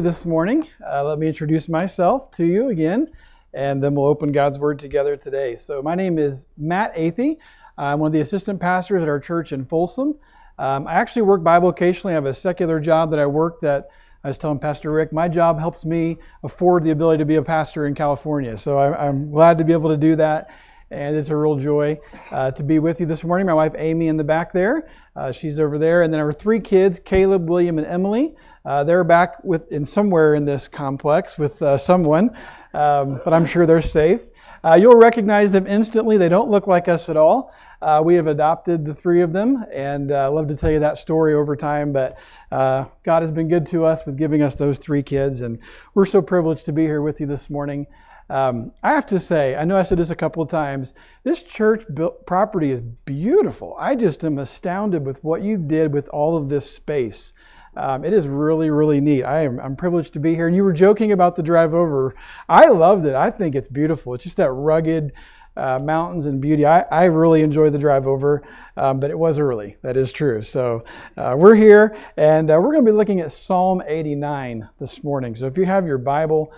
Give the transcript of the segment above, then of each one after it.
this morning. Uh, let me introduce myself to you again, and then we'll open God's Word together today. So, my name is Matt Athey. I'm one of the assistant pastors at our church in Folsom. Um, I actually work bivocationally. I have a secular job that I work that I was telling Pastor Rick, my job helps me afford the ability to be a pastor in California. So, I, I'm glad to be able to do that and it's a real joy uh, to be with you this morning. My wife Amy in the back there, uh, she's over there, and then our three kids, Caleb, William, and Emily. Uh, they're back with in somewhere in this complex with uh, someone, um, but I'm sure they're safe. Uh, you'll recognize them instantly. They don't look like us at all. Uh, we have adopted the three of them, and I love to tell you that story over time. But God has been good to us with giving us those three kids, and we're so privileged to be here with you this morning. Um, I have to say, I know I said this a couple of times, this church built property is beautiful. I just am astounded with what you did with all of this space. Um, it is really, really neat. I am, I'm privileged to be here. And you were joking about the drive over. I loved it. I think it's beautiful. It's just that rugged uh, mountains and beauty. I, I really enjoy the drive over, um, but it was early. That is true. So uh, we're here, and uh, we're going to be looking at Psalm 89 this morning. So if you have your Bible,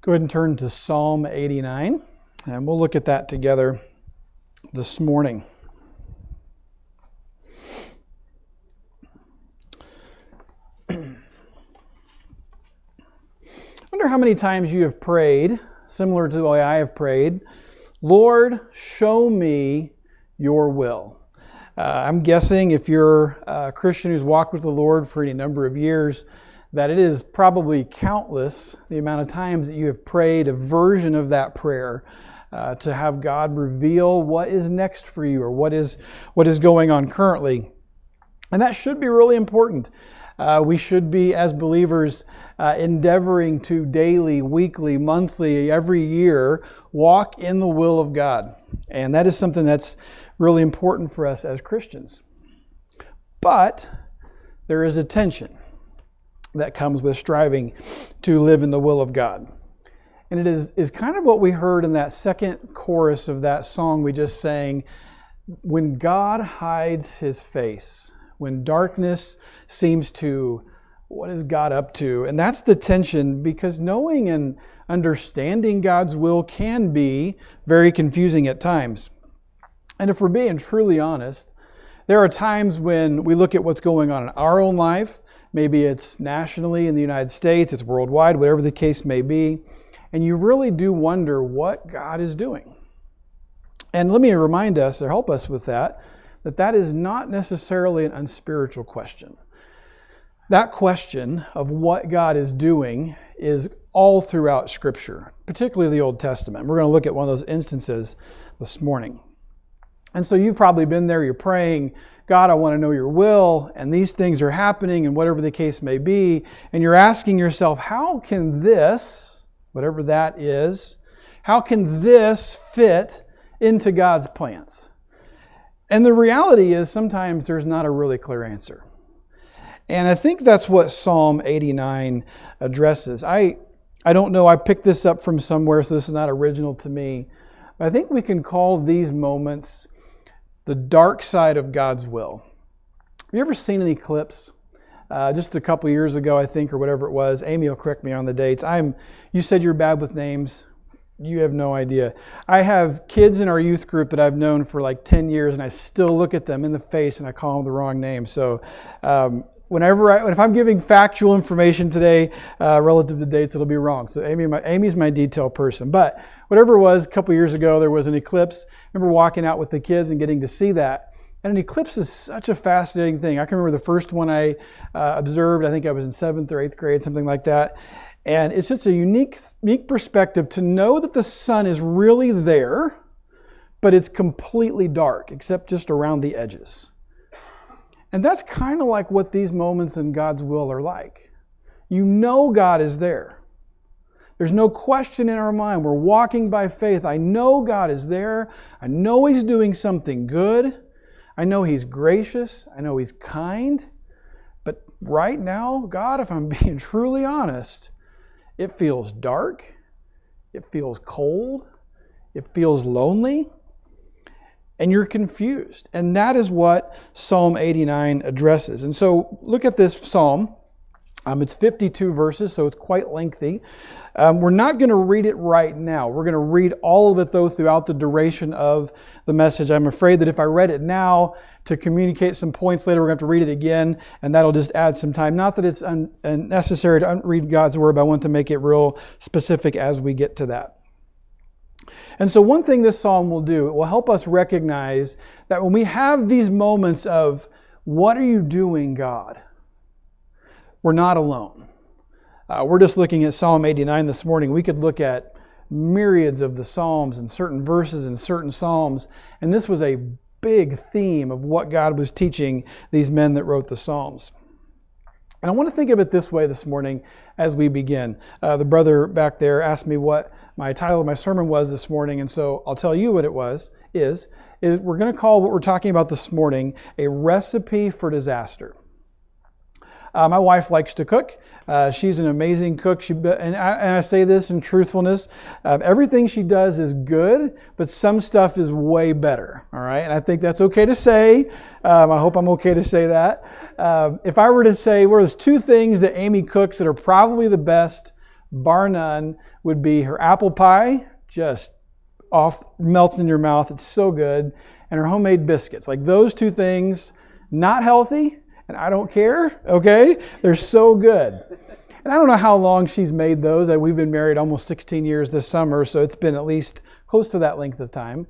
Go ahead and turn to Psalm 89, and we'll look at that together this morning. Wonder how many times you have prayed, similar to the way I have prayed, Lord, show me your will. Uh, I'm guessing if you're a Christian who's walked with the Lord for any number of years, that it is probably countless the amount of times that you have prayed a version of that prayer uh, to have God reveal what is next for you or what is what is going on currently. And that should be really important. Uh, we should be, as believers, uh, endeavoring to daily, weekly, monthly, every year walk in the will of God. And that is something that's really important for us as Christians. But there is a tension that comes with striving to live in the will of God. And it is, is kind of what we heard in that second chorus of that song we just sang. When God hides his face, when darkness seems to, what is God up to? And that's the tension because knowing and understanding God's will can be very confusing at times. And if we're being truly honest, there are times when we look at what's going on in our own life Maybe it's nationally in the United States, it's worldwide, whatever the case may be. And you really do wonder what God is doing. And let me remind us, or help us with that, that that is not necessarily an unspiritual question. That question of what God is doing is all throughout Scripture, particularly the Old Testament. We're going to look at one of those instances this morning. And so you've probably been there, you're praying, God, I want to know your will, and these things are happening, and whatever the case may be, and you're asking yourself, how can this, whatever that is, how can this fit into God's plans? And the reality is sometimes there's not a really clear answer. And I think that's what Psalm 89 addresses. I, I don't know, I picked this up from somewhere, so this is not original to me. But I think we can call these moments the dark side of God's will. Have you ever seen an eclipse? Uh, just a couple years ago, I think, or whatever it was. Amy will correct me on the dates. I'm. You said you're bad with names. You have no idea. I have kids in our youth group that I've known for like 10 years, and I still look at them in the face and I call them the wrong name. So um, whenever I, if I'm giving factual information today uh, relative to dates, it'll be wrong. So Amy, my, Amy's my detail person. But whatever it was, a couple years ago, there was an eclipse. I remember walking out with the kids and getting to see that. And an eclipse is such a fascinating thing. I can remember the first one I uh, observed. I think I was in seventh or eighth grade, something like that. And it's just a unique, unique perspective to know that the sun is really there, but it's completely dark, except just around the edges. And that's kind of like what these moments in God's will are like. You know God is there. There's no question in our mind. We're walking by faith. I know God is there. I know He's doing something good. I know He's gracious. I know He's kind. But right now, God, if I'm being truly honest, it feels dark. It feels cold. It feels lonely and you're confused. And that is what Psalm 89 addresses. And so look at this psalm. Um, it's 52 verses, so it's quite lengthy. Um, we're not going to read it right now. We're going to read all of it, though, throughout the duration of the message. I'm afraid that if I read it now to communicate some points later, we're going to have to read it again, and that'll just add some time. Not that it's un- necessary to read God's Word, but I want to make it real specific as we get to that. And so, one thing this psalm will do, it will help us recognize that when we have these moments of, What are you doing, God? we're not alone. Uh, we're just looking at Psalm 89 this morning. We could look at myriads of the Psalms and certain verses in certain Psalms, and this was a big theme of what God was teaching these men that wrote the Psalms. And I want to think of it this way this morning as we begin. Uh, the brother back there asked me what my title of my sermon was this morning, and so I'll tell you what it was. Is, is we're going to call what we're talking about this morning a recipe for disaster. Uh, my wife likes to cook. Uh, she's an amazing cook. She, and, I, and I say this in truthfulness. Uh, everything she does is good, but some stuff is way better. All right, and I think that's okay to say. Um, I hope I'm okay to say that. Um, if I were to say, well, there's two things that Amy cooks that are probably the best, bar none, would be her apple pie, just off melts in your mouth. It's so good, and her homemade biscuits. Like those two things, not healthy and I don't care, okay? They're so good. And I don't know how long she's made those. We've been married almost 16 years this summer, so it's been at least close to that length of time.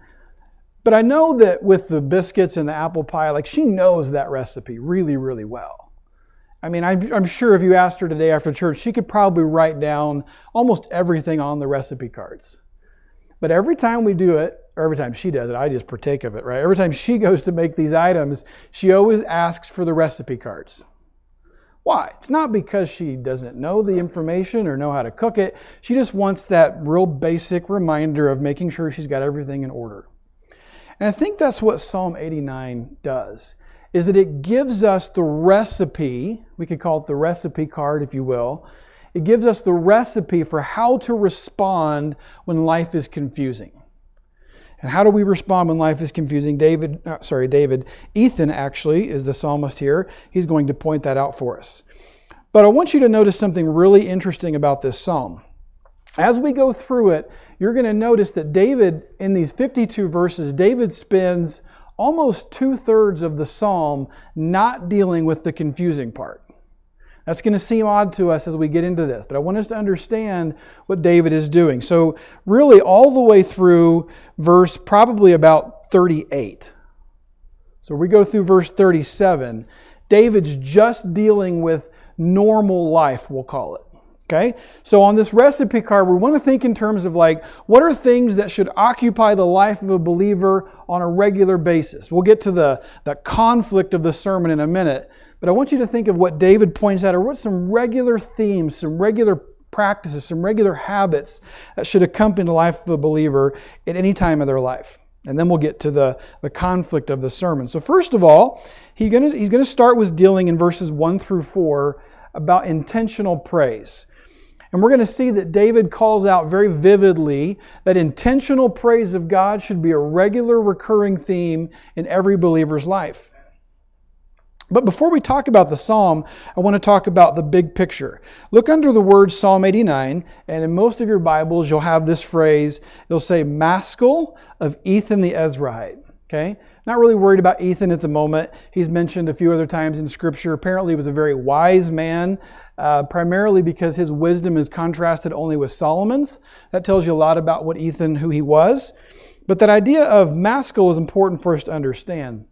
But I know that with the biscuits and the apple pie, like she knows that recipe really, really well. I mean, I'm, sure if you asked her today after church, she could probably write down almost everything on the recipe cards. But every time we do it, or every time she does it, I just partake of it, right? Every time she goes to make these items, she always asks for the recipe cards. Why? It's not because she doesn't know the information or know how to cook it. She just wants that real basic reminder of making sure she's got everything in order. And I think that's what Psalm 89 does. Is that it gives us the recipe, we could call it the recipe card if you will. It gives us the recipe for how to respond when life is confusing. And how do we respond when life is confusing? David, uh, sorry, David, Ethan actually is the psalmist here. He's going to point that out for us. But I want you to notice something really interesting about this psalm. As we go through it, you're going to notice that David, in these 52 verses, David spends almost two thirds of the psalm not dealing with the confusing part. That's going to seem odd to us as we get into this, but I want us to understand what David is doing. So, really, all the way through verse probably about 38. So, we go through verse 37. David's just dealing with normal life, we'll call it. Okay? So on this recipe card, we want to think in terms of like, what are things that should occupy the life of a believer on a regular basis? We'll get to the, the conflict of the sermon in a minute. But I want you to think of what David points out, or what some regular themes, some regular practices, some regular habits that should accompany the life of a believer at any time of their life. And then we'll get to the, the conflict of the sermon. So, first of all, he's gonna, he's going to start with dealing in verses 1 through 4 about intentional praise. And we're going to see that David calls out very vividly that intentional praise of God should be a regular recurring theme in every believer's life. But before we talk about the psalm, I want to talk about the big picture. Look under the word Psalm 89, and in most of your Bibles, you'll have this phrase. It'll say, Maskil of Ethan the Ezrahite. Okay? Not really worried about Ethan at the moment. He's mentioned a few other times in Scripture. Apparently, he was a very wise man, uh, primarily because his wisdom is contrasted only with Solomon's. That tells you a lot about what Ethan, who he was. But that idea of Maskil is important for us to understand.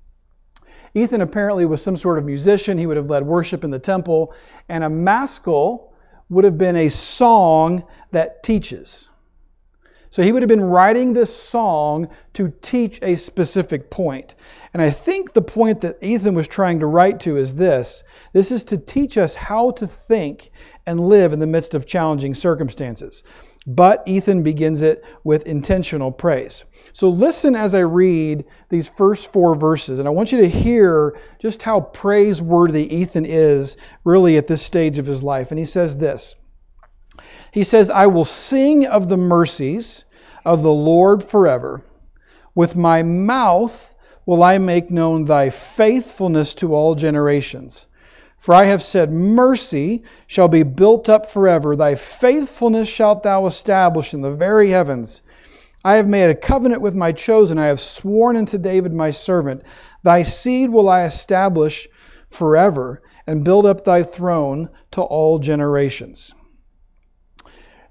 Ethan apparently was some sort of musician. He would have led worship in the temple. And a maskil would have been a song that teaches. So he would have been writing this song to teach a specific point. And I think the point that Ethan was trying to write to is this this is to teach us how to think and live in the midst of challenging circumstances. But Ethan begins it with intentional praise. So listen as I read these first four verses, and I want you to hear just how praiseworthy Ethan is really at this stage of his life. And he says this He says, I will sing of the mercies of the Lord forever. With my mouth will I make known thy faithfulness to all generations. For I have said, Mercy shall be built up forever. Thy faithfulness shalt thou establish in the very heavens. I have made a covenant with my chosen. I have sworn unto David my servant. Thy seed will I establish forever, and build up thy throne to all generations.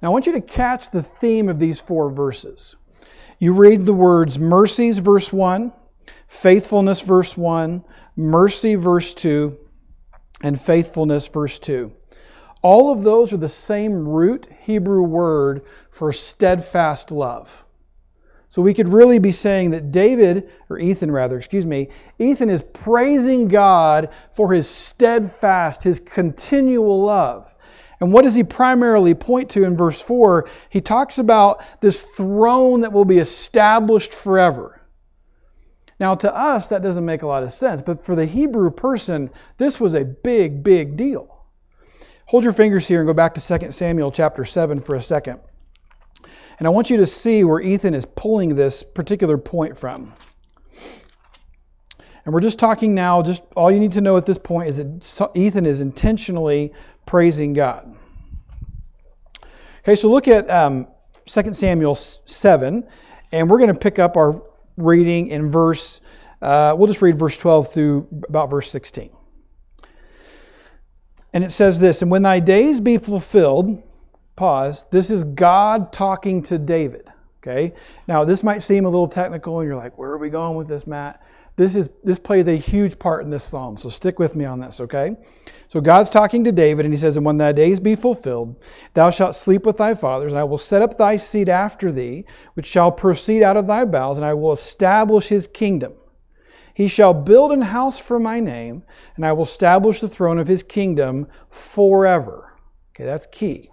Now I want you to catch the theme of these four verses. You read the words mercies, verse 1, faithfulness, verse 1, mercy, verse 2, and faithfulness, verse 2. All of those are the same root Hebrew word for steadfast love. So we could really be saying that David, or Ethan rather, excuse me, Ethan is praising God for his steadfast, his continual love. And what does he primarily point to in verse 4? He talks about this throne that will be established forever. Now, to us, that doesn't make a lot of sense, but for the Hebrew person, this was a big, big deal. Hold your fingers here and go back to 2 Samuel chapter 7 for a second. And I want you to see where Ethan is pulling this particular point from. And we're just talking now, just all you need to know at this point is that Ethan is intentionally praising God. Okay, so look at um, 2 Samuel 7, and we're going to pick up our reading in verse, uh, we'll just read verse 12 through about verse 16. And it says this And when thy days be fulfilled, pause, this is God talking to David. Okay? Now, this might seem a little technical, and you're like, where are we going with this, Matt? This is this plays a huge part in this psalm, so stick with me on this, okay? So God's talking to David, and he says, And when thy days be fulfilled, thou shalt sleep with thy fathers, and I will set up thy seed after thee, which shall proceed out of thy bowels, and I will establish his kingdom. He shall build an house for my name, and I will establish the throne of his kingdom forever. Okay, that's key.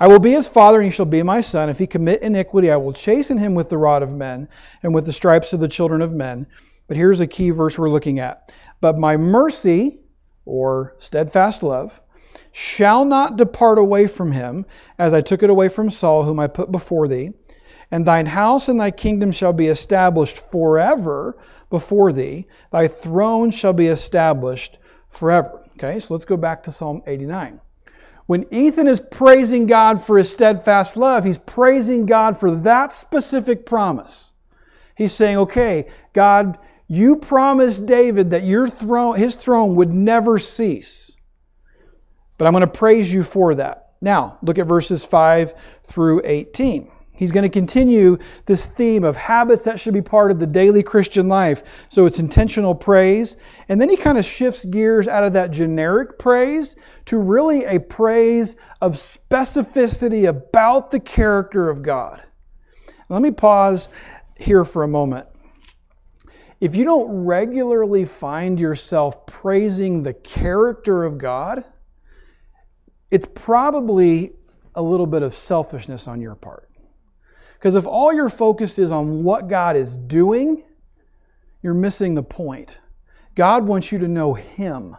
I will be his father, and he shall be my son. If he commit iniquity, I will chasten him with the rod of men, and with the stripes of the children of men. But here's a key verse we're looking at. But my mercy, or steadfast love, shall not depart away from him, as I took it away from Saul, whom I put before thee. And thine house and thy kingdom shall be established forever before thee. Thy throne shall be established forever. Okay, so let's go back to Psalm 89. When Ethan is praising God for his steadfast love, he's praising God for that specific promise. He's saying, okay, God, you promised David that your throne, his throne would never cease. But I'm going to praise you for that. Now, look at verses 5 through 18. He's going to continue this theme of habits that should be part of the daily Christian life. So it's intentional praise. And then he kind of shifts gears out of that generic praise to really a praise of specificity about the character of God. Let me pause here for a moment if you don't regularly find yourself praising the character of God, it's probably a little bit of selfishness on your part. Because if all your focus is on what God is doing, you're missing the point. God wants you to know Him.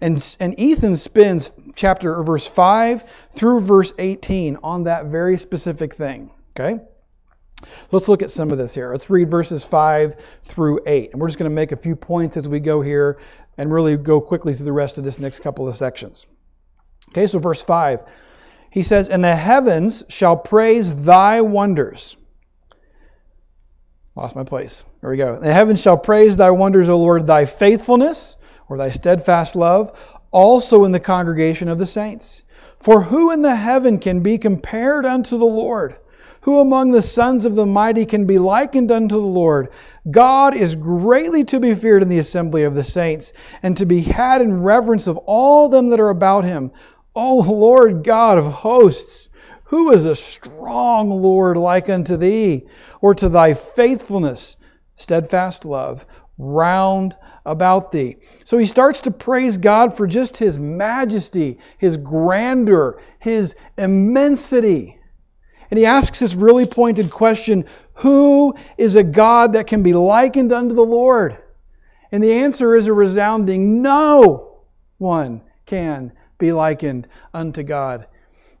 And, and Ethan spends chapter verse 5 through verse 18 on that very specific thing. Okay? Let's look at some of this here. Let's read verses 5 through 8. And we're just going to make a few points as we go here and really go quickly through the rest of this next couple of sections. Okay, so verse 5. He says, And the heavens shall praise thy wonders. Lost my place. There we go. The heavens shall praise thy wonders, O Lord, thy faithfulness, or thy steadfast love, also in the congregation of the saints. For who in the heaven can be compared unto the Lord? Who among the sons of the mighty can be likened unto the Lord? God is greatly to be feared in the assembly of the saints, and to be had in reverence of all them that are about him. O Lord God of hosts, who is a strong Lord like unto thee, or to thy faithfulness, steadfast love, round about thee. So he starts to praise God for just his majesty, his grandeur, his immensity. And he asks this really pointed question Who is a God that can be likened unto the Lord? And the answer is a resounding no one can be likened unto God.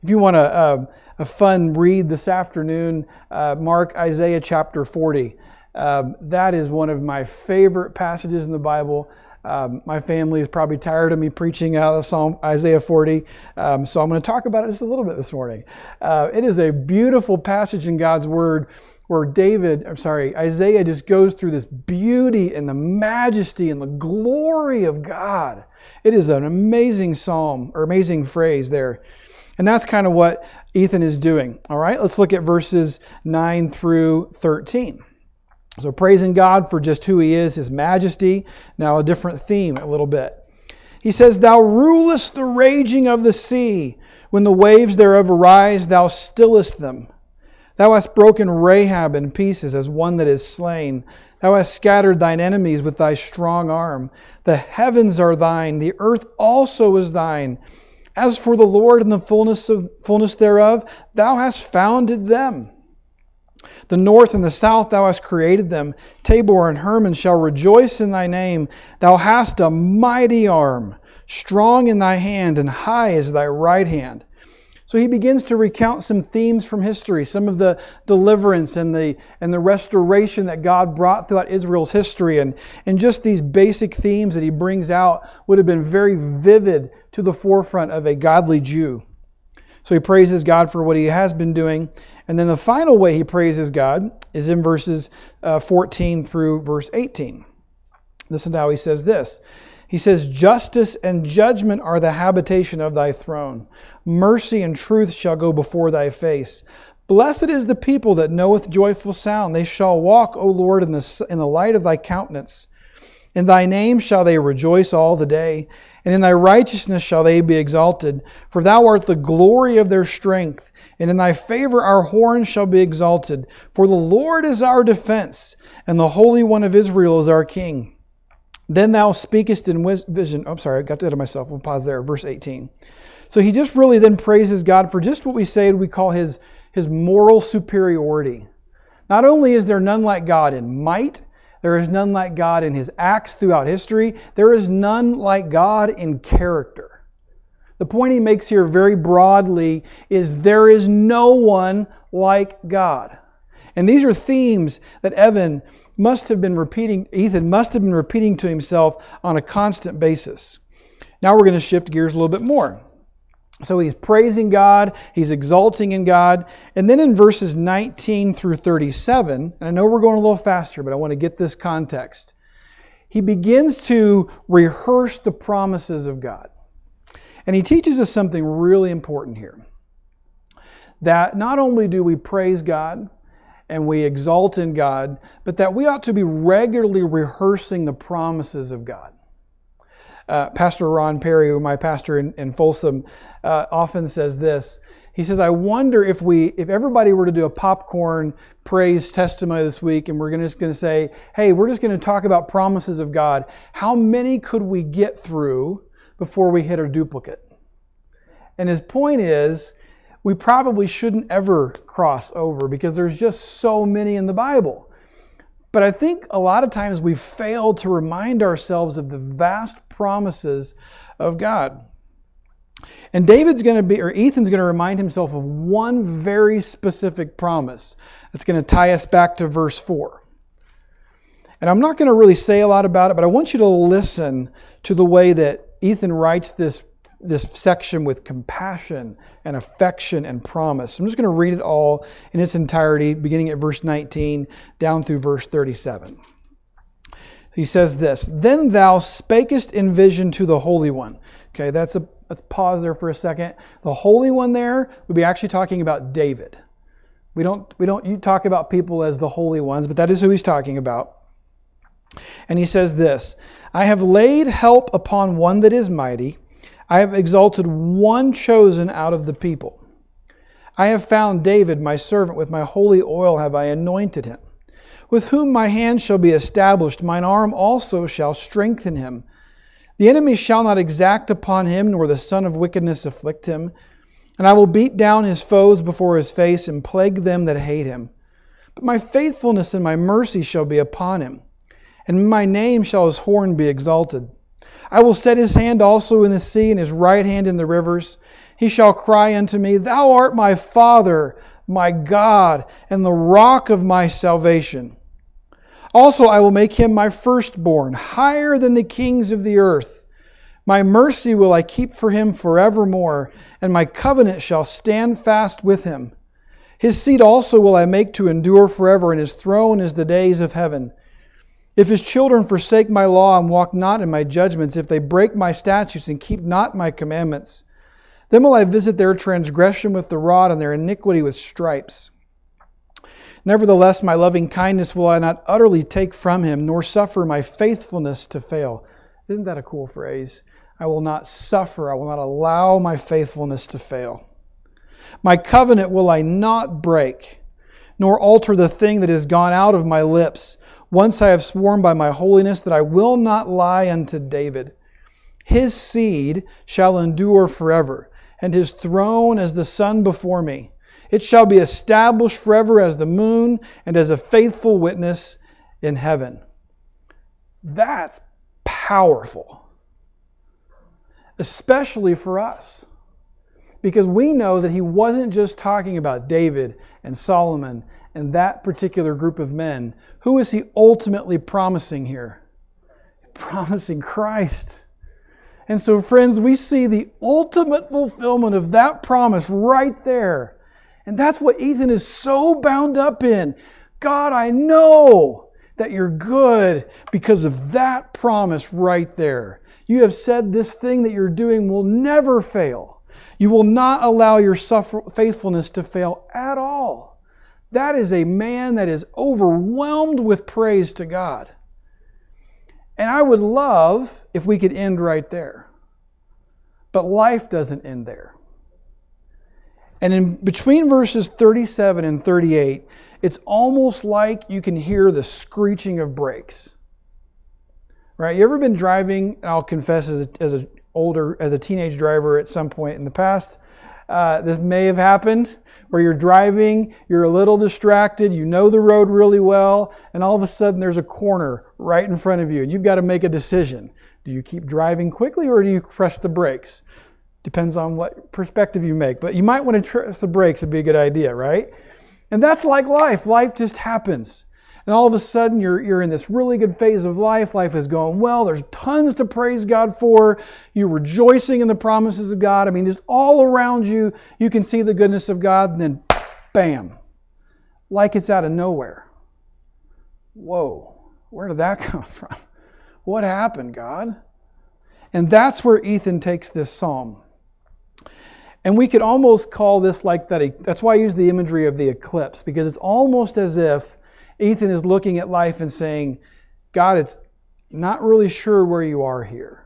If you want a, a, a fun read this afternoon, uh, mark Isaiah chapter 40. Um, that is one of my favorite passages in the Bible. Um, my family is probably tired of me preaching out of Psalm Isaiah 40, um, so I'm going to talk about it just a little bit this morning. Uh, it is a beautiful passage in God's Word where David, I'm sorry, Isaiah just goes through this beauty and the majesty and the glory of God. It is an amazing psalm or amazing phrase there. And that's kind of what Ethan is doing. All right, let's look at verses 9 through 13. So, praising God for just who He is, His majesty. Now, a different theme a little bit. He says, Thou rulest the raging of the sea. When the waves thereof arise, thou stillest them. Thou hast broken Rahab in pieces as one that is slain. Thou hast scattered thine enemies with thy strong arm. The heavens are thine, the earth also is thine. As for the Lord and the fullness of fullness thereof, thou hast founded them. The north and the south thou hast created them. Tabor and Hermon shall rejoice in thy name. Thou hast a mighty arm, strong in thy hand, and high is thy right hand. So he begins to recount some themes from history, some of the deliverance and the and the restoration that God brought throughout Israel's history, and, and just these basic themes that he brings out would have been very vivid to the forefront of a godly Jew. So he praises God for what he has been doing. And then the final way he praises God is in verses uh, 14 through verse 18. Listen to how he says this. He says, Justice and judgment are the habitation of thy throne. Mercy and truth shall go before thy face. Blessed is the people that knoweth joyful sound. They shall walk, O Lord, in the, in the light of thy countenance. In thy name shall they rejoice all the day, and in thy righteousness shall they be exalted. For thou art the glory of their strength, and in thy favor our horn shall be exalted. For the Lord is our defense, and the Holy One of Israel is our King. Then thou speakest in vision. Oh, I'm sorry, I got ahead of myself. We'll pause there. Verse 18. So he just really then praises God for just what we say we call his, his moral superiority. Not only is there none like God in might, there is none like God in his acts throughout history, there is none like God in character. The point he makes here very broadly is there is no one like God. And these are themes that Evan must have been repeating, Ethan must have been repeating to himself on a constant basis. Now we're going to shift gears a little bit more. So he's praising God, he's exalting in God. And then in verses 19 through 37, and I know we're going a little faster, but I want to get this context. He begins to rehearse the promises of God. And he teaches us something really important here. That not only do we praise God, and we exalt in God, but that we ought to be regularly rehearsing the promises of God. Uh, pastor Ron Perry, who my pastor in, in Folsom, uh, often says this. He says, "I wonder if we, if everybody were to do a popcorn praise testimony this week, and we're gonna, just going to say, hey, we're just going to talk about promises of God. How many could we get through before we hit a duplicate?" And his point is, we probably shouldn't ever cross over because there's just so many in the Bible. But I think a lot of times we fail to remind ourselves of the vast promises of God. And David's going to be, or Ethan's going to remind himself of one very specific promise that's going to tie us back to verse 4. And I'm not going to really say a lot about it, but I want you to listen to the way that Ethan writes this this section with compassion and affection and promise. I'm just going to read it all in its entirety, beginning at verse 19 down through verse 37. He says this Then thou spakest in vision to the Holy One. Okay, that's a let's pause there for a second. The Holy One there would be actually talking about David. We don't we don't you talk about people as the holy ones, but that is who he's talking about. And he says this I have laid help upon one that is mighty I have exalted one chosen out of the people. I have found David, my servant, with my holy oil have I anointed him. With whom my hand shall be established, mine arm also shall strengthen him. The enemy shall not exact upon him, nor the son of wickedness afflict him. And I will beat down his foes before his face, and plague them that hate him. But my faithfulness and my mercy shall be upon him, and in my name shall his horn be exalted. I will set his hand also in the sea, and his right hand in the rivers. He shall cry unto me, Thou art my Father, my God, and the rock of my salvation. Also, I will make him my firstborn, higher than the kings of the earth. My mercy will I keep for him forevermore, and my covenant shall stand fast with him. His seed also will I make to endure forever, and his throne is the days of heaven. If his children forsake my law and walk not in my judgments, if they break my statutes and keep not my commandments, then will I visit their transgression with the rod and their iniquity with stripes. Nevertheless, my loving kindness will I not utterly take from him, nor suffer my faithfulness to fail. Isn't that a cool phrase? I will not suffer, I will not allow my faithfulness to fail. My covenant will I not break, nor alter the thing that has gone out of my lips. Once I have sworn by my holiness that I will not lie unto David. His seed shall endure forever, and his throne as the sun before me. It shall be established forever as the moon and as a faithful witness in heaven. That's powerful, especially for us, because we know that he wasn't just talking about David and Solomon and that particular group of men. Who is he ultimately promising here? Promising Christ. And so, friends, we see the ultimate fulfillment of that promise right there and that's what Ethan is so bound up in. God, I know that you're good because of that promise right there. You have said this thing that you're doing will never fail. You will not allow your suffer- faithfulness to fail at all. That is a man that is overwhelmed with praise to God. And I would love if we could end right there. But life doesn't end there. And in between verses 37 and 38, it's almost like you can hear the screeching of brakes. Right? You ever been driving? And I'll confess, as a, as a older, as a teenage driver at some point in the past, uh, this may have happened where you're driving, you're a little distracted, you know the road really well, and all of a sudden there's a corner right in front of you, and you've got to make a decision. Do you keep driving quickly or do you press the brakes? Depends on what perspective you make. But you might want to press the brakes would be a good idea, right? And that's like life. Life just happens. And all of a sudden, you're, you're in this really good phase of life. Life is going well. There's tons to praise God for. You're rejoicing in the promises of God. I mean, just all around you, you can see the goodness of God. And then, bam, like it's out of nowhere. Whoa, where did that come from? What happened, God? And that's where Ethan takes this psalm. And we could almost call this like that. That's why I use the imagery of the eclipse, because it's almost as if Ethan is looking at life and saying, God, it's not really sure where you are here.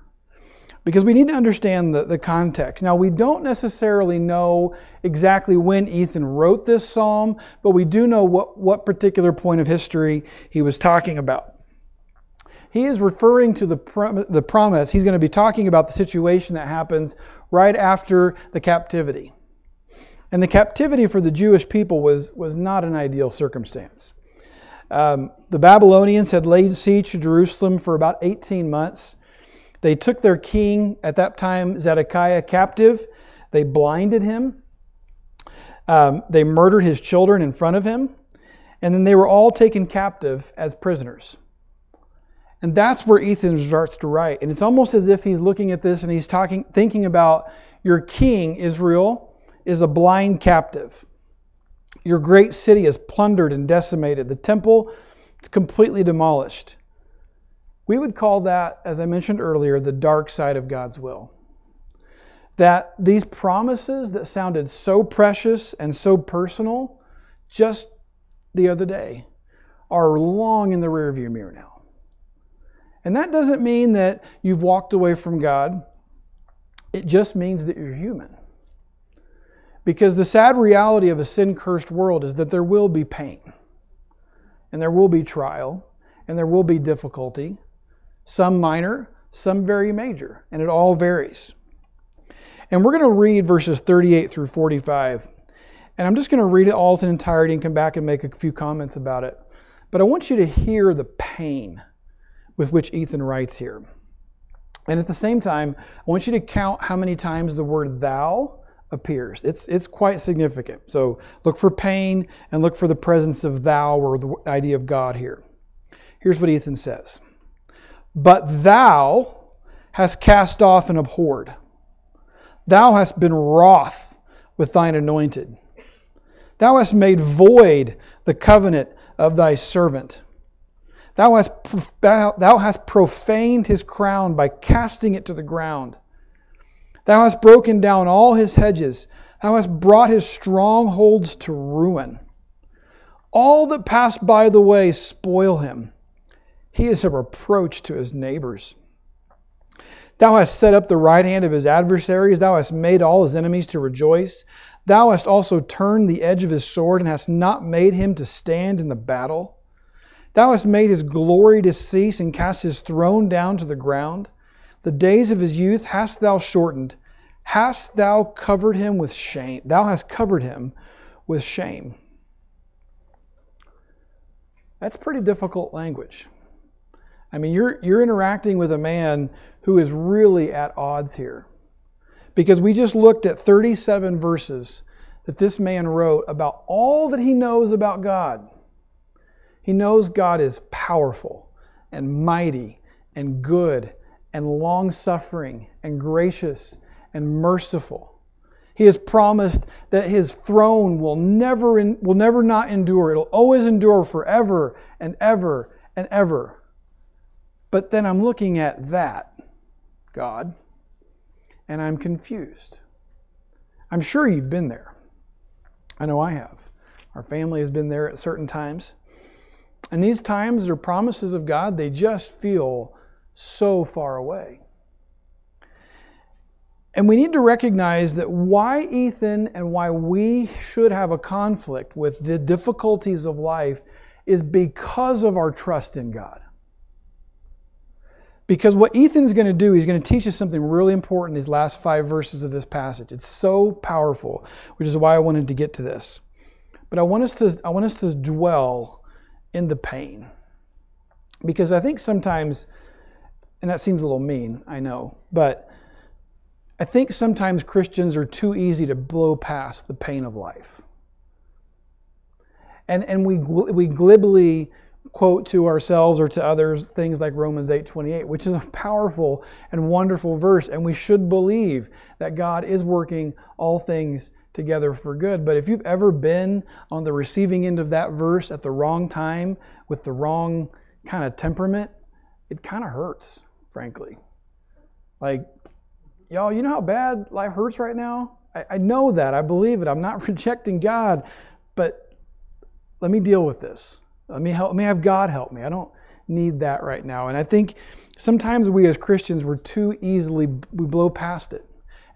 Because we need to understand the, the context. Now, we don't necessarily know exactly when Ethan wrote this psalm, but we do know what, what particular point of history he was talking about. He is referring to the, prom- the promise. He's going to be talking about the situation that happens right after the captivity. And the captivity for the Jewish people was, was not an ideal circumstance. Um, the Babylonians had laid siege to Jerusalem for about 18 months. They took their king, at that time Zedekiah, captive. They blinded him. Um, they murdered his children in front of him. And then they were all taken captive as prisoners. And that's where Ethan starts to write. And it's almost as if he's looking at this and he's talking, thinking about your king, Israel, is a blind captive. Your great city is plundered and decimated. The temple is completely demolished. We would call that, as I mentioned earlier, the dark side of God's will. That these promises that sounded so precious and so personal just the other day are long in the rearview mirror now. And that doesn't mean that you've walked away from God. It just means that you're human. Because the sad reality of a sin cursed world is that there will be pain, and there will be trial, and there will be difficulty, some minor, some very major, and it all varies. And we're going to read verses 38 through 45. And I'm just going to read it all in entirety and come back and make a few comments about it. But I want you to hear the pain with which Ethan writes here. And at the same time, I want you to count how many times the word thou appears. It's, it's quite significant. So look for pain and look for the presence of thou or the idea of God here. Here's what Ethan says But thou hast cast off and abhorred, thou hast been wroth with thine anointed. Thou hast made void the covenant of thy servant. Thou hast, thou hast profaned his crown by casting it to the ground. Thou hast broken down all his hedges. Thou hast brought his strongholds to ruin. All that pass by the way spoil him. He is a reproach to his neighbors. Thou hast set up the right hand of his adversaries. Thou hast made all his enemies to rejoice. Thou hast also turned the edge of his sword, and hast not made him to stand in the battle. Thou hast made his glory to cease, and cast his throne down to the ground. The days of his youth hast thou shortened. Hast thou covered him with shame? Thou hast covered him with shame. That's pretty difficult language. I mean, you're, you're interacting with a man who is really at odds here. Because we just looked at 37 verses that this man wrote about all that he knows about God. He knows God is powerful and mighty and good and long suffering and gracious and merciful. He has promised that his throne will never will never not endure. It'll always endure forever and ever and ever. But then I'm looking at that, God, and I'm confused. I'm sure you've been there. I know I have. Our family has been there at certain times. And these times are promises of God, they just feel so far away. And we need to recognize that why Ethan and why we should have a conflict with the difficulties of life is because of our trust in God. Because what Ethan's going to do, he's going to teach us something really important in these last five verses of this passage. It's so powerful, which is why I wanted to get to this. But I want us to, I want us to dwell in the pain. Because I think sometimes, and that seems a little mean, I know, but I think sometimes Christians are too easy to blow past the pain of life. And, and we, we glibly quote to ourselves or to others things like Romans 8:28, which is a powerful and wonderful verse and we should believe that God is working all things together for good. But if you've ever been on the receiving end of that verse at the wrong time with the wrong kind of temperament, it kind of hurts, frankly. Like, y'all, you know how bad life hurts right now? I, I know that. I believe it. I'm not rejecting God, but let me deal with this. Let me help Let me have God help me. I don't need that right now. And I think sometimes we as Christians we're too easily we blow past it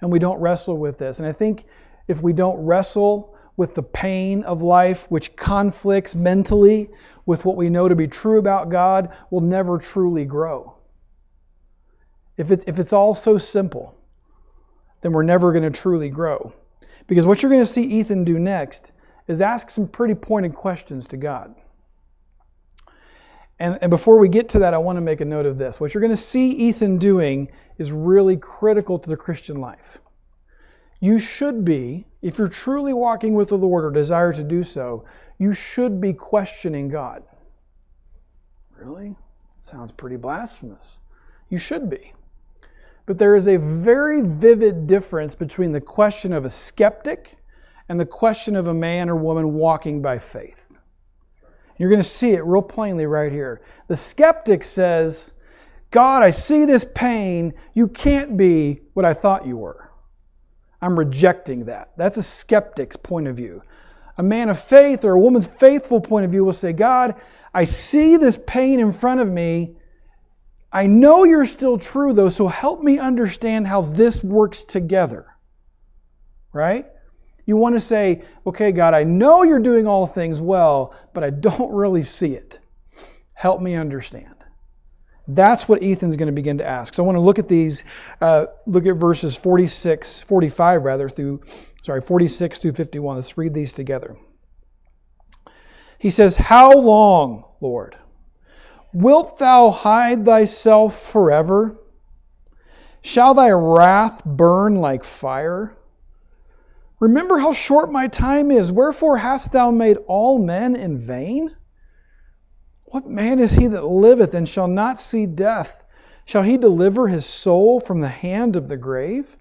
and we don't wrestle with this. And I think if we don't wrestle with the pain of life which conflicts mentally with what we know to be true about God, we'll never truly grow. If it, if it's all so simple, then we're never going to truly grow. Because what you're going to see Ethan do next is ask some pretty pointed questions to God. And, and before we get to that, I want to make a note of this. What you're going to see Ethan doing is really critical to the Christian life. You should be, if you're truly walking with the Lord or desire to do so, you should be questioning God. Really? Sounds pretty blasphemous. You should be. But there is a very vivid difference between the question of a skeptic and the question of a man or woman walking by faith. You're going to see it real plainly right here. The skeptic says, God, I see this pain. You can't be what I thought you were. I'm rejecting that. That's a skeptic's point of view. A man of faith or a woman's faithful point of view will say, God, I see this pain in front of me. I know you're still true, though, so help me understand how this works together. Right? You want to say, okay, God, I know you're doing all things well, but I don't really see it. Help me understand. That's what Ethan's going to begin to ask. So I want to look at these, uh, look at verses 46, 45 rather, through, sorry, 46 through 51. Let's read these together. He says, How long, Lord? Wilt thou hide thyself forever? Shall thy wrath burn like fire? Remember how short my time is. Wherefore hast thou made all men in vain? What man is he that liveth and shall not see death? Shall he deliver his soul from the hand of the grave?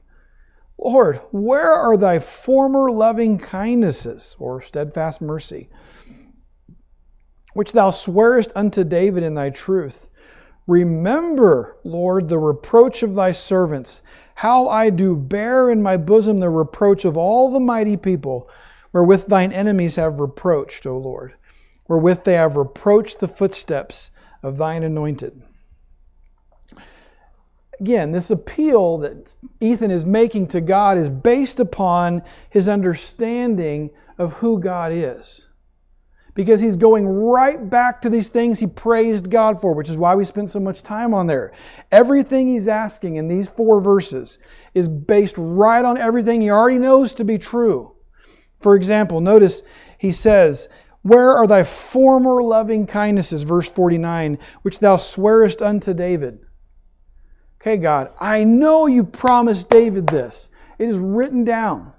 Lord, where are thy former loving kindnesses, or steadfast mercy, which thou swearest unto David in thy truth? Remember, Lord, the reproach of thy servants, how I do bear in my bosom the reproach of all the mighty people, wherewith thine enemies have reproached, O Lord, wherewith they have reproached the footsteps of thine anointed again, this appeal that Ethan is making to God is based upon his understanding of who God is. Because he's going right back to these things he praised God for, which is why we spent so much time on there. Everything he's asking in these four verses is based right on everything he already knows to be true. For example, notice he says, Where are thy former loving kindnesses, verse 49, which thou swearest unto David? Okay, God, I know you promised David this. It is written down.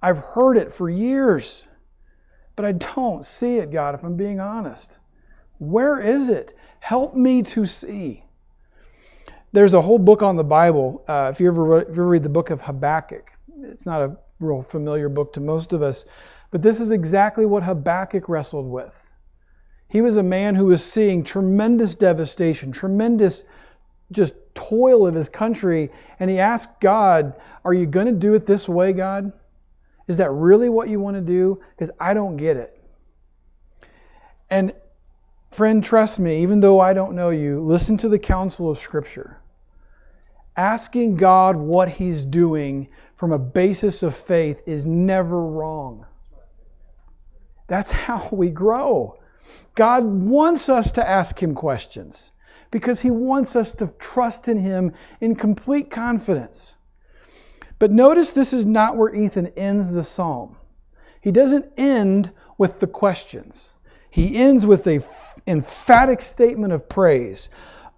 I've heard it for years, but I don't see it, God, if I'm being honest. Where is it? Help me to see. There's a whole book on the Bible. Uh, if, you ever, if you ever read the book of Habakkuk, it's not a real familiar book to most of us, but this is exactly what Habakkuk wrestled with. He was a man who was seeing tremendous devastation, tremendous just toil of his country, and he asked God, Are you going to do it this way, God? Is that really what you want to do? Because I don't get it. And friend, trust me, even though I don't know you, listen to the counsel of Scripture. Asking God what He's doing from a basis of faith is never wrong. That's how we grow. God wants us to ask Him questions because he wants us to trust in him in complete confidence. But notice this is not where Ethan ends the psalm. He doesn't end with the questions. He ends with a emphatic statement of praise.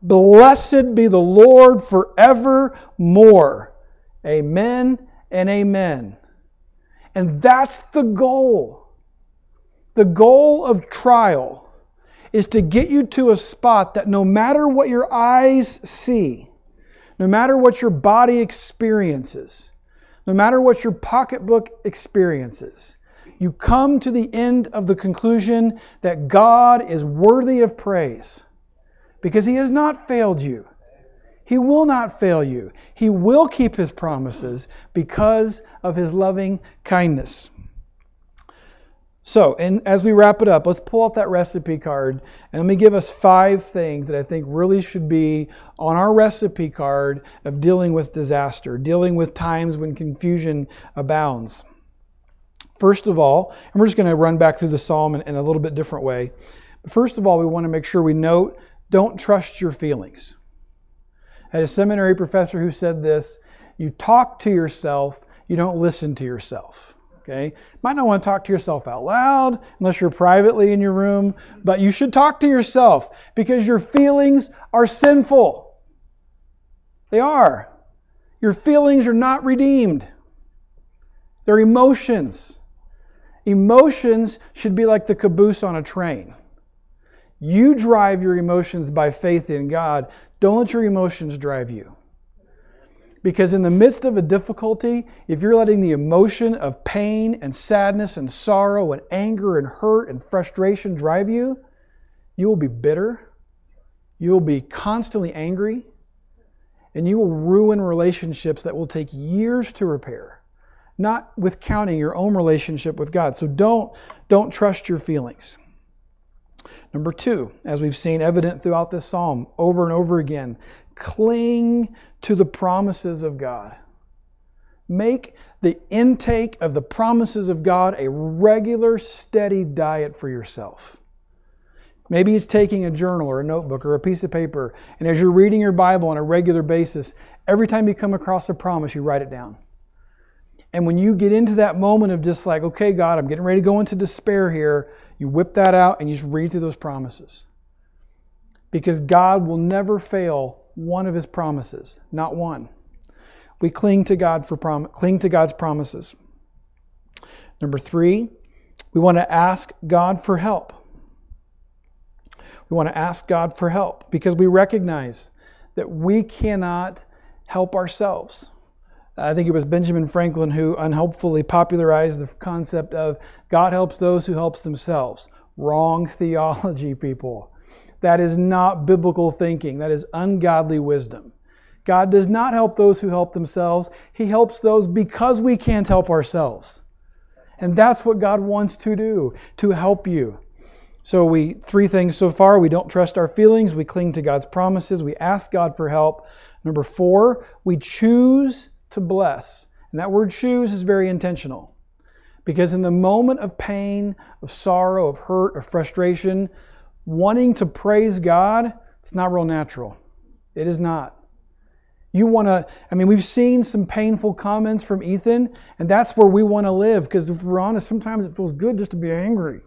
Blessed be the Lord forevermore. Amen and amen. And that's the goal. The goal of trial is to get you to a spot that no matter what your eyes see, no matter what your body experiences, no matter what your pocketbook experiences, you come to the end of the conclusion that God is worthy of praise because He has not failed you. He will not fail you. He will keep His promises because of His loving kindness. So, and as we wrap it up, let's pull out that recipe card and let me give us five things that I think really should be on our recipe card of dealing with disaster, dealing with times when confusion abounds. First of all, and we're just going to run back through the psalm in, in a little bit different way. First of all, we want to make sure we note don't trust your feelings. I had a seminary professor who said this you talk to yourself, you don't listen to yourself. Okay? Might not want to talk to yourself out loud unless you're privately in your room, but you should talk to yourself because your feelings are sinful. They are. Your feelings are not redeemed. They're emotions. Emotions should be like the caboose on a train. You drive your emotions by faith in God. Don't let your emotions drive you. Because in the midst of a difficulty, if you're letting the emotion of pain and sadness and sorrow and anger and hurt and frustration drive you, you will be bitter. You will be constantly angry. And you will ruin relationships that will take years to repair, not with counting your own relationship with God. So don't, don't trust your feelings. Number two, as we've seen evident throughout this psalm over and over again, cling to the promises of God. Make the intake of the promises of God a regular, steady diet for yourself. Maybe it's taking a journal or a notebook or a piece of paper, and as you're reading your Bible on a regular basis, every time you come across a promise, you write it down. And when you get into that moment of just like, okay, God, I'm getting ready to go into despair here, you whip that out and you just read through those promises. Because God will never fail one of his promises, not one. We cling to God for prom- cling to God's promises. Number 3, we want to ask God for help. We want to ask God for help because we recognize that we cannot help ourselves. I think it was Benjamin Franklin who unhelpfully popularized the concept of God helps those who helps themselves. Wrong theology, people. That is not biblical thinking. That is ungodly wisdom. God does not help those who help themselves. He helps those because we can't help ourselves. And that's what God wants to do, to help you. So we three things so far, we don't trust our feelings, we cling to God's promises, we ask God for help. Number 4, we choose to bless. And that word choose is very intentional. Because in the moment of pain, of sorrow, of hurt, of frustration, wanting to praise God, it's not real natural. It is not. You want to, I mean, we've seen some painful comments from Ethan, and that's where we want to live because if we're honest, sometimes it feels good just to be angry.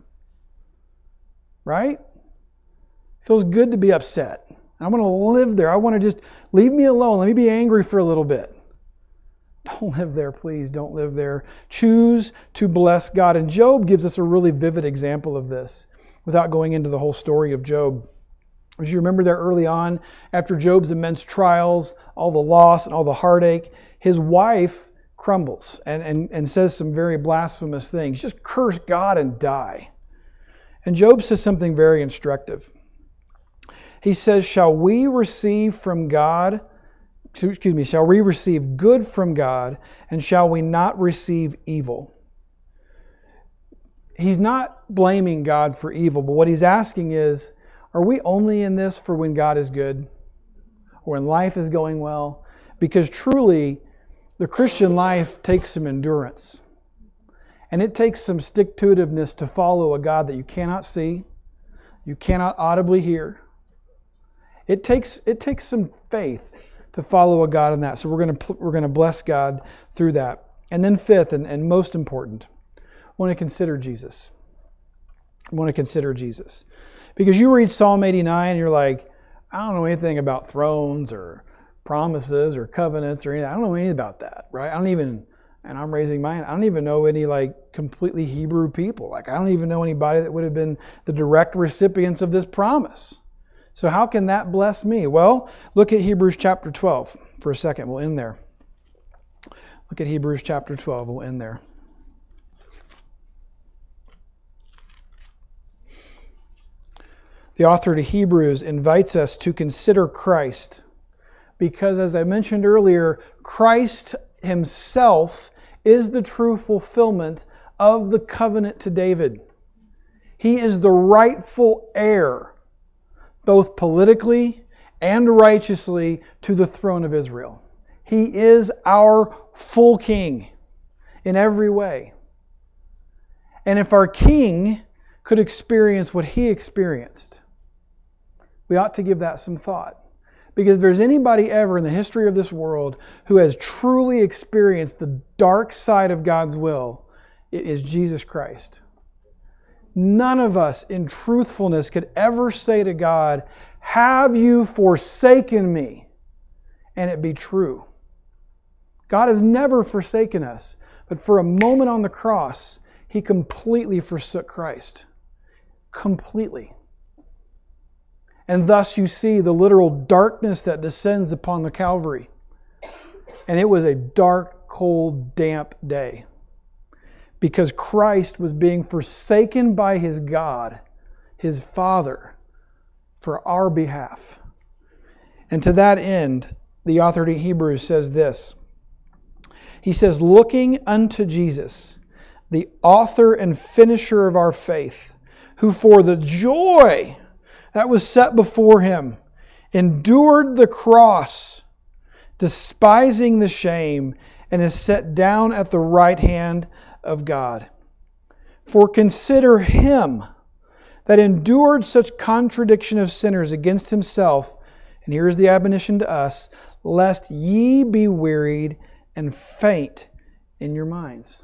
Right? It feels good to be upset. I want to live there. I want to just leave me alone. Let me be angry for a little bit. Don't live there, please. Don't live there. Choose to bless God. And Job gives us a really vivid example of this without going into the whole story of Job. As you remember there early on, after Job's immense trials, all the loss and all the heartache, his wife crumbles and, and, and says some very blasphemous things. Just curse God and die. And Job says something very instructive. He says, Shall we receive from God excuse me, shall we receive good from God, and shall we not receive evil? He's not blaming God for evil, but what he's asking is, are we only in this for when God is good or when life is going well? Because truly, the Christian life takes some endurance. And it takes some stick to itiveness to follow a God that you cannot see, you cannot audibly hear. It takes, it takes some faith to follow a God in that. So we're going to we're going to bless God through that. And then fifth and, and most important, want to consider Jesus. I want to consider Jesus. Because you read Psalm 89 and you're like, I don't know anything about thrones or promises or covenants or anything. I don't know anything about that, right? I don't even and I'm raising mine. I don't even know any like completely Hebrew people. Like I don't even know anybody that would have been the direct recipients of this promise. So, how can that bless me? Well, look at Hebrews chapter 12 for a second. We'll end there. Look at Hebrews chapter 12. We'll end there. The author to Hebrews invites us to consider Christ because, as I mentioned earlier, Christ himself is the true fulfillment of the covenant to David. He is the rightful heir both politically and righteously to the throne of Israel. He is our full king in every way. And if our king could experience what he experienced, we ought to give that some thought. Because if there's anybody ever in the history of this world who has truly experienced the dark side of God's will, it is Jesus Christ. None of us in truthfulness could ever say to God, Have you forsaken me? And it be true. God has never forsaken us, but for a moment on the cross, he completely forsook Christ. Completely. And thus you see the literal darkness that descends upon the Calvary. And it was a dark, cold, damp day because Christ was being forsaken by his God, his Father, for our behalf. And to that end, the author to Hebrews says this He says, Looking unto Jesus, the author and finisher of our faith, who for the joy that was set before him endured the cross, despising the shame, and is set down at the right hand of God. For consider him that endured such contradiction of sinners against himself, and here is the admonition to us, lest ye be wearied and faint in your minds.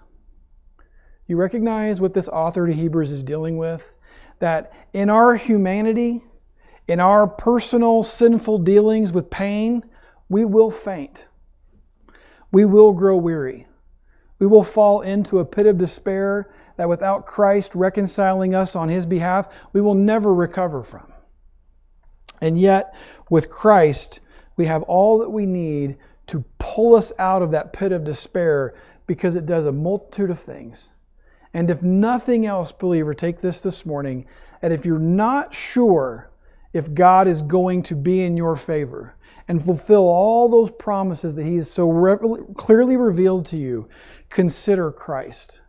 You recognize what this author to Hebrews is dealing with? That in our humanity, in our personal sinful dealings with pain, we will faint. We will grow weary. We will fall into a pit of despair that without Christ reconciling us on his behalf, we will never recover from. And yet, with Christ, we have all that we need to pull us out of that pit of despair because it does a multitude of things. And if nothing else, believer, take this this morning, and if you're not sure if God is going to be in your favor and fulfill all those promises that He has so re- clearly revealed to you, consider Christ.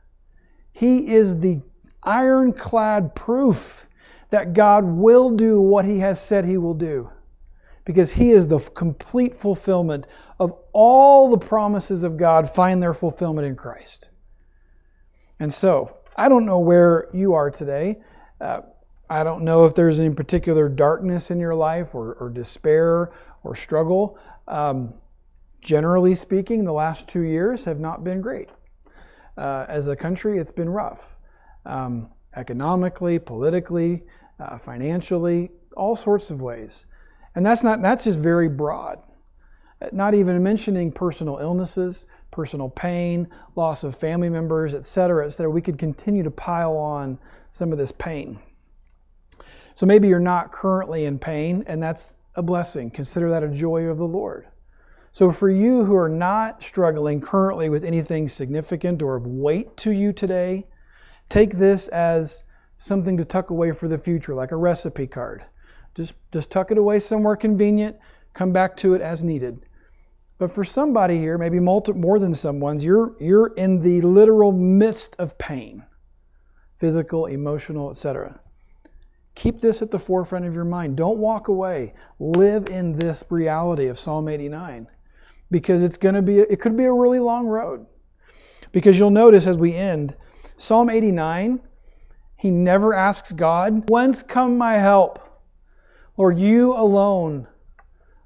He is the ironclad proof that God will do what He has said He will do. Because He is the complete fulfillment of all the promises of God, find their fulfillment in Christ. And so, I don't know where you are today. Uh, I don't know if there's any particular darkness in your life or, or despair or struggle. Um, generally speaking, the last two years have not been great. Uh, as a country, it's been rough. Um, economically, politically, uh, financially, all sorts of ways. And that's not that's just very broad. Not even mentioning personal illnesses, personal pain, loss of family members, etc., etc. We could continue to pile on some of this pain. So maybe you're not currently in pain, and that's a blessing. Consider that a joy of the Lord. So for you who are not struggling currently with anything significant or of weight to you today, take this as something to tuck away for the future, like a recipe card. Just, just tuck it away somewhere convenient, come back to it as needed. But for somebody here, maybe multi, more than someone's, you're, you're in the literal midst of pain physical, emotional, etc. Keep this at the forefront of your mind. Don't walk away. Live in this reality of Psalm 89 because it's going to be it could be a really long road. Because you'll notice as we end, Psalm 89, he never asks God, "Whence come my help?" Lord, you alone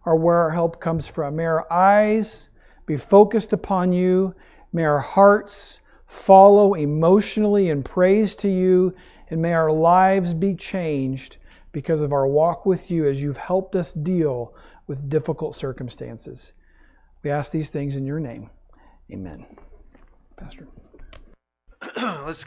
are where our help comes from. May our eyes be focused upon you. May our hearts follow emotionally in praise to you and may our lives be changed because of our walk with you as you've helped us deal with difficult circumstances. We ask these things in your name. Amen. Pastor. Let's